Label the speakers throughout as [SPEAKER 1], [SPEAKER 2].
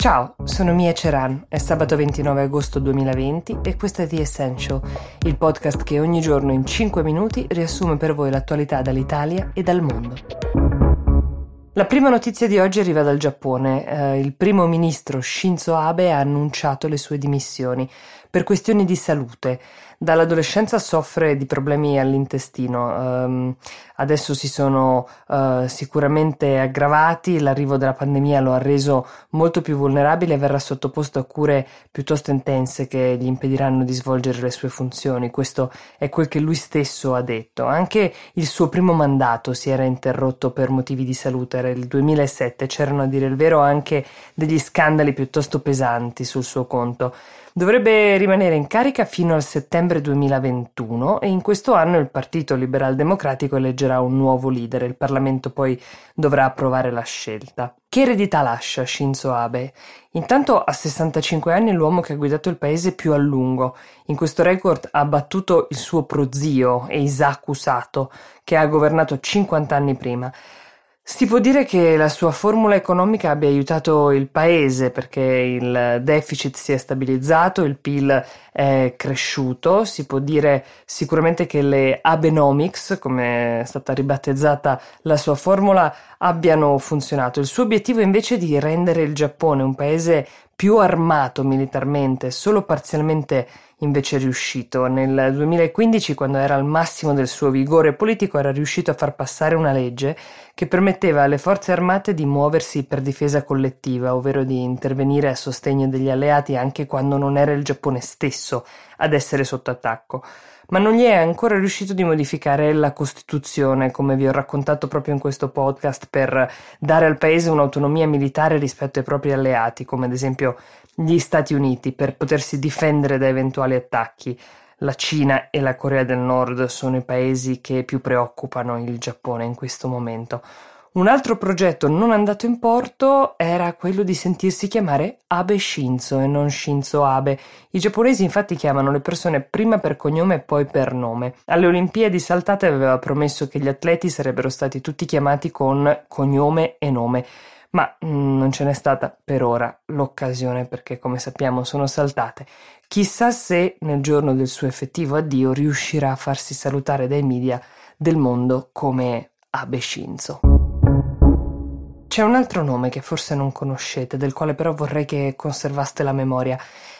[SPEAKER 1] Ciao, sono Mia Ceran, è sabato 29 agosto 2020 e questo è The Essential, il podcast che ogni giorno in 5 minuti riassume per voi l'attualità dall'Italia e dal mondo. La prima notizia di oggi arriva dal Giappone. Eh, il primo ministro Shinzo Abe ha annunciato le sue dimissioni per questioni di salute. Dall'adolescenza soffre di problemi all'intestino, um, adesso si sono uh, sicuramente aggravati, l'arrivo della pandemia lo ha reso molto più vulnerabile e verrà sottoposto a cure piuttosto intense che gli impediranno di svolgere le sue funzioni. Questo è quel che lui stesso ha detto. Anche il suo primo mandato si era interrotto per motivi di salute, era il 2007, c'erano a dire il vero anche degli scandali piuttosto pesanti sul suo conto. Dovrebbe rimanere in carica fino al settembre 2021 e in questo anno il Partito Liberal Democratico eleggerà un nuovo leader. Il Parlamento poi dovrà approvare la scelta. Che eredità lascia Shinzo Abe? Intanto a 65 anni è l'uomo che ha guidato il paese più a lungo. In questo record ha battuto il suo prozio Eisaku Sato, che ha governato 50 anni prima. Si può dire che la sua formula economica abbia aiutato il paese perché il deficit si è stabilizzato, il PIL è cresciuto, si può dire sicuramente che le Abenomics, come è stata ribattezzata la sua formula, abbiano funzionato. Il suo obiettivo invece è di rendere il Giappone un paese più armato militarmente, solo parzialmente invece riuscito. Nel 2015, quando era al massimo del suo vigore politico, era riuscito a far passare una legge che permetteva alle forze armate di muoversi per difesa collettiva, ovvero di intervenire a sostegno degli alleati anche quando non era il Giappone stesso ad essere sotto attacco ma non gli è ancora riuscito di modificare la Costituzione, come vi ho raccontato proprio in questo podcast, per dare al paese un'autonomia militare rispetto ai propri alleati, come ad esempio gli Stati Uniti per potersi difendere da eventuali attacchi. La Cina e la Corea del Nord sono i paesi che più preoccupano il Giappone in questo momento. Un altro progetto non andato in porto era quello di sentirsi chiamare Abe Shinzo e non Shinzo Abe. I giapponesi infatti chiamano le persone prima per cognome e poi per nome. Alle Olimpiadi saltate aveva promesso che gli atleti sarebbero stati tutti chiamati con cognome e nome ma mm, non ce n'è stata per ora l'occasione perché come sappiamo sono saltate. Chissà se nel giorno del suo effettivo addio riuscirà a farsi salutare dai media del mondo come Abe Shinzo. C'è un altro nome che forse non conoscete, del quale però vorrei che conservaste la memoria.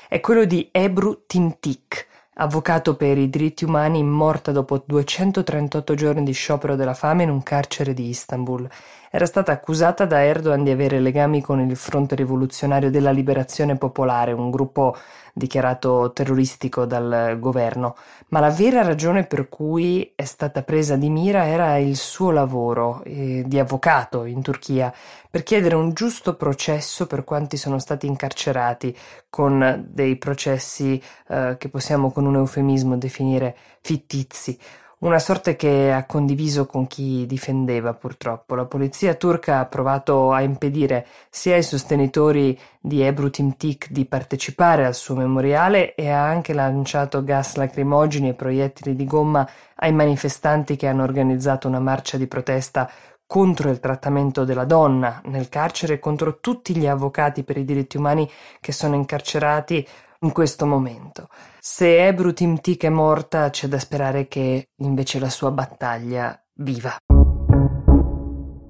[SPEAKER 1] È quello di Ebru Timtik, avvocato per i diritti umani morta dopo 238 giorni di sciopero della fame in un carcere di Istanbul. Era stata accusata da Erdogan di avere legami con il Fronte Rivoluzionario della Liberazione Popolare, un gruppo dichiarato terroristico dal governo, ma la vera ragione per cui è stata presa di mira era il suo lavoro eh, di avvocato in Turchia per chiedere un giusto processo per quanti sono stati incarcerati con dei processi eh, che possiamo con un eufemismo definire fittizi una sorte che ha condiviso con chi difendeva purtroppo. La polizia turca ha provato a impedire sia ai sostenitori di Ebru Timtik di partecipare al suo memoriale e ha anche lanciato gas lacrimogeni e proiettili di gomma ai manifestanti che hanno organizzato una marcia di protesta contro il trattamento della donna nel carcere e contro tutti gli avvocati per i diritti umani che sono incarcerati in questo momento. Se Ebru Timtik è morta, c'è da sperare che invece la sua battaglia viva.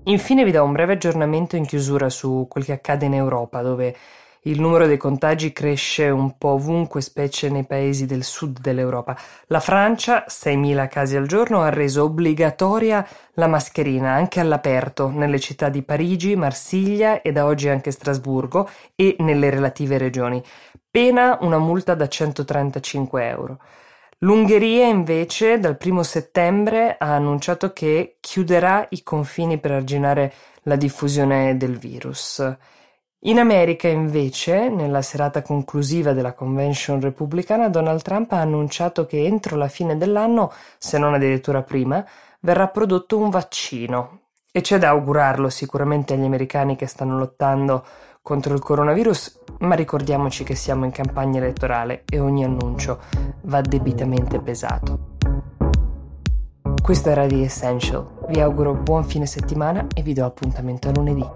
[SPEAKER 1] Infine vi do un breve aggiornamento in chiusura su quel che accade in Europa, dove il numero dei contagi cresce un po' ovunque, specie nei paesi del sud dell'Europa. La Francia, 6.000 casi al giorno, ha reso obbligatoria la mascherina anche all'aperto nelle città di Parigi, Marsiglia e da oggi anche Strasburgo e nelle relative regioni. Pena una multa da 135 euro. L'Ungheria invece dal primo settembre ha annunciato che chiuderà i confini per arginare la diffusione del virus. In America, invece, nella serata conclusiva della convention repubblicana, Donald Trump ha annunciato che entro la fine dell'anno, se non addirittura prima, verrà prodotto un vaccino. E c'è da augurarlo sicuramente agli americani che stanno lottando contro il coronavirus, ma ricordiamoci che siamo in campagna elettorale e ogni annuncio va debitamente pesato. Questo era The Essential. Vi auguro buon fine settimana e vi do appuntamento a lunedì.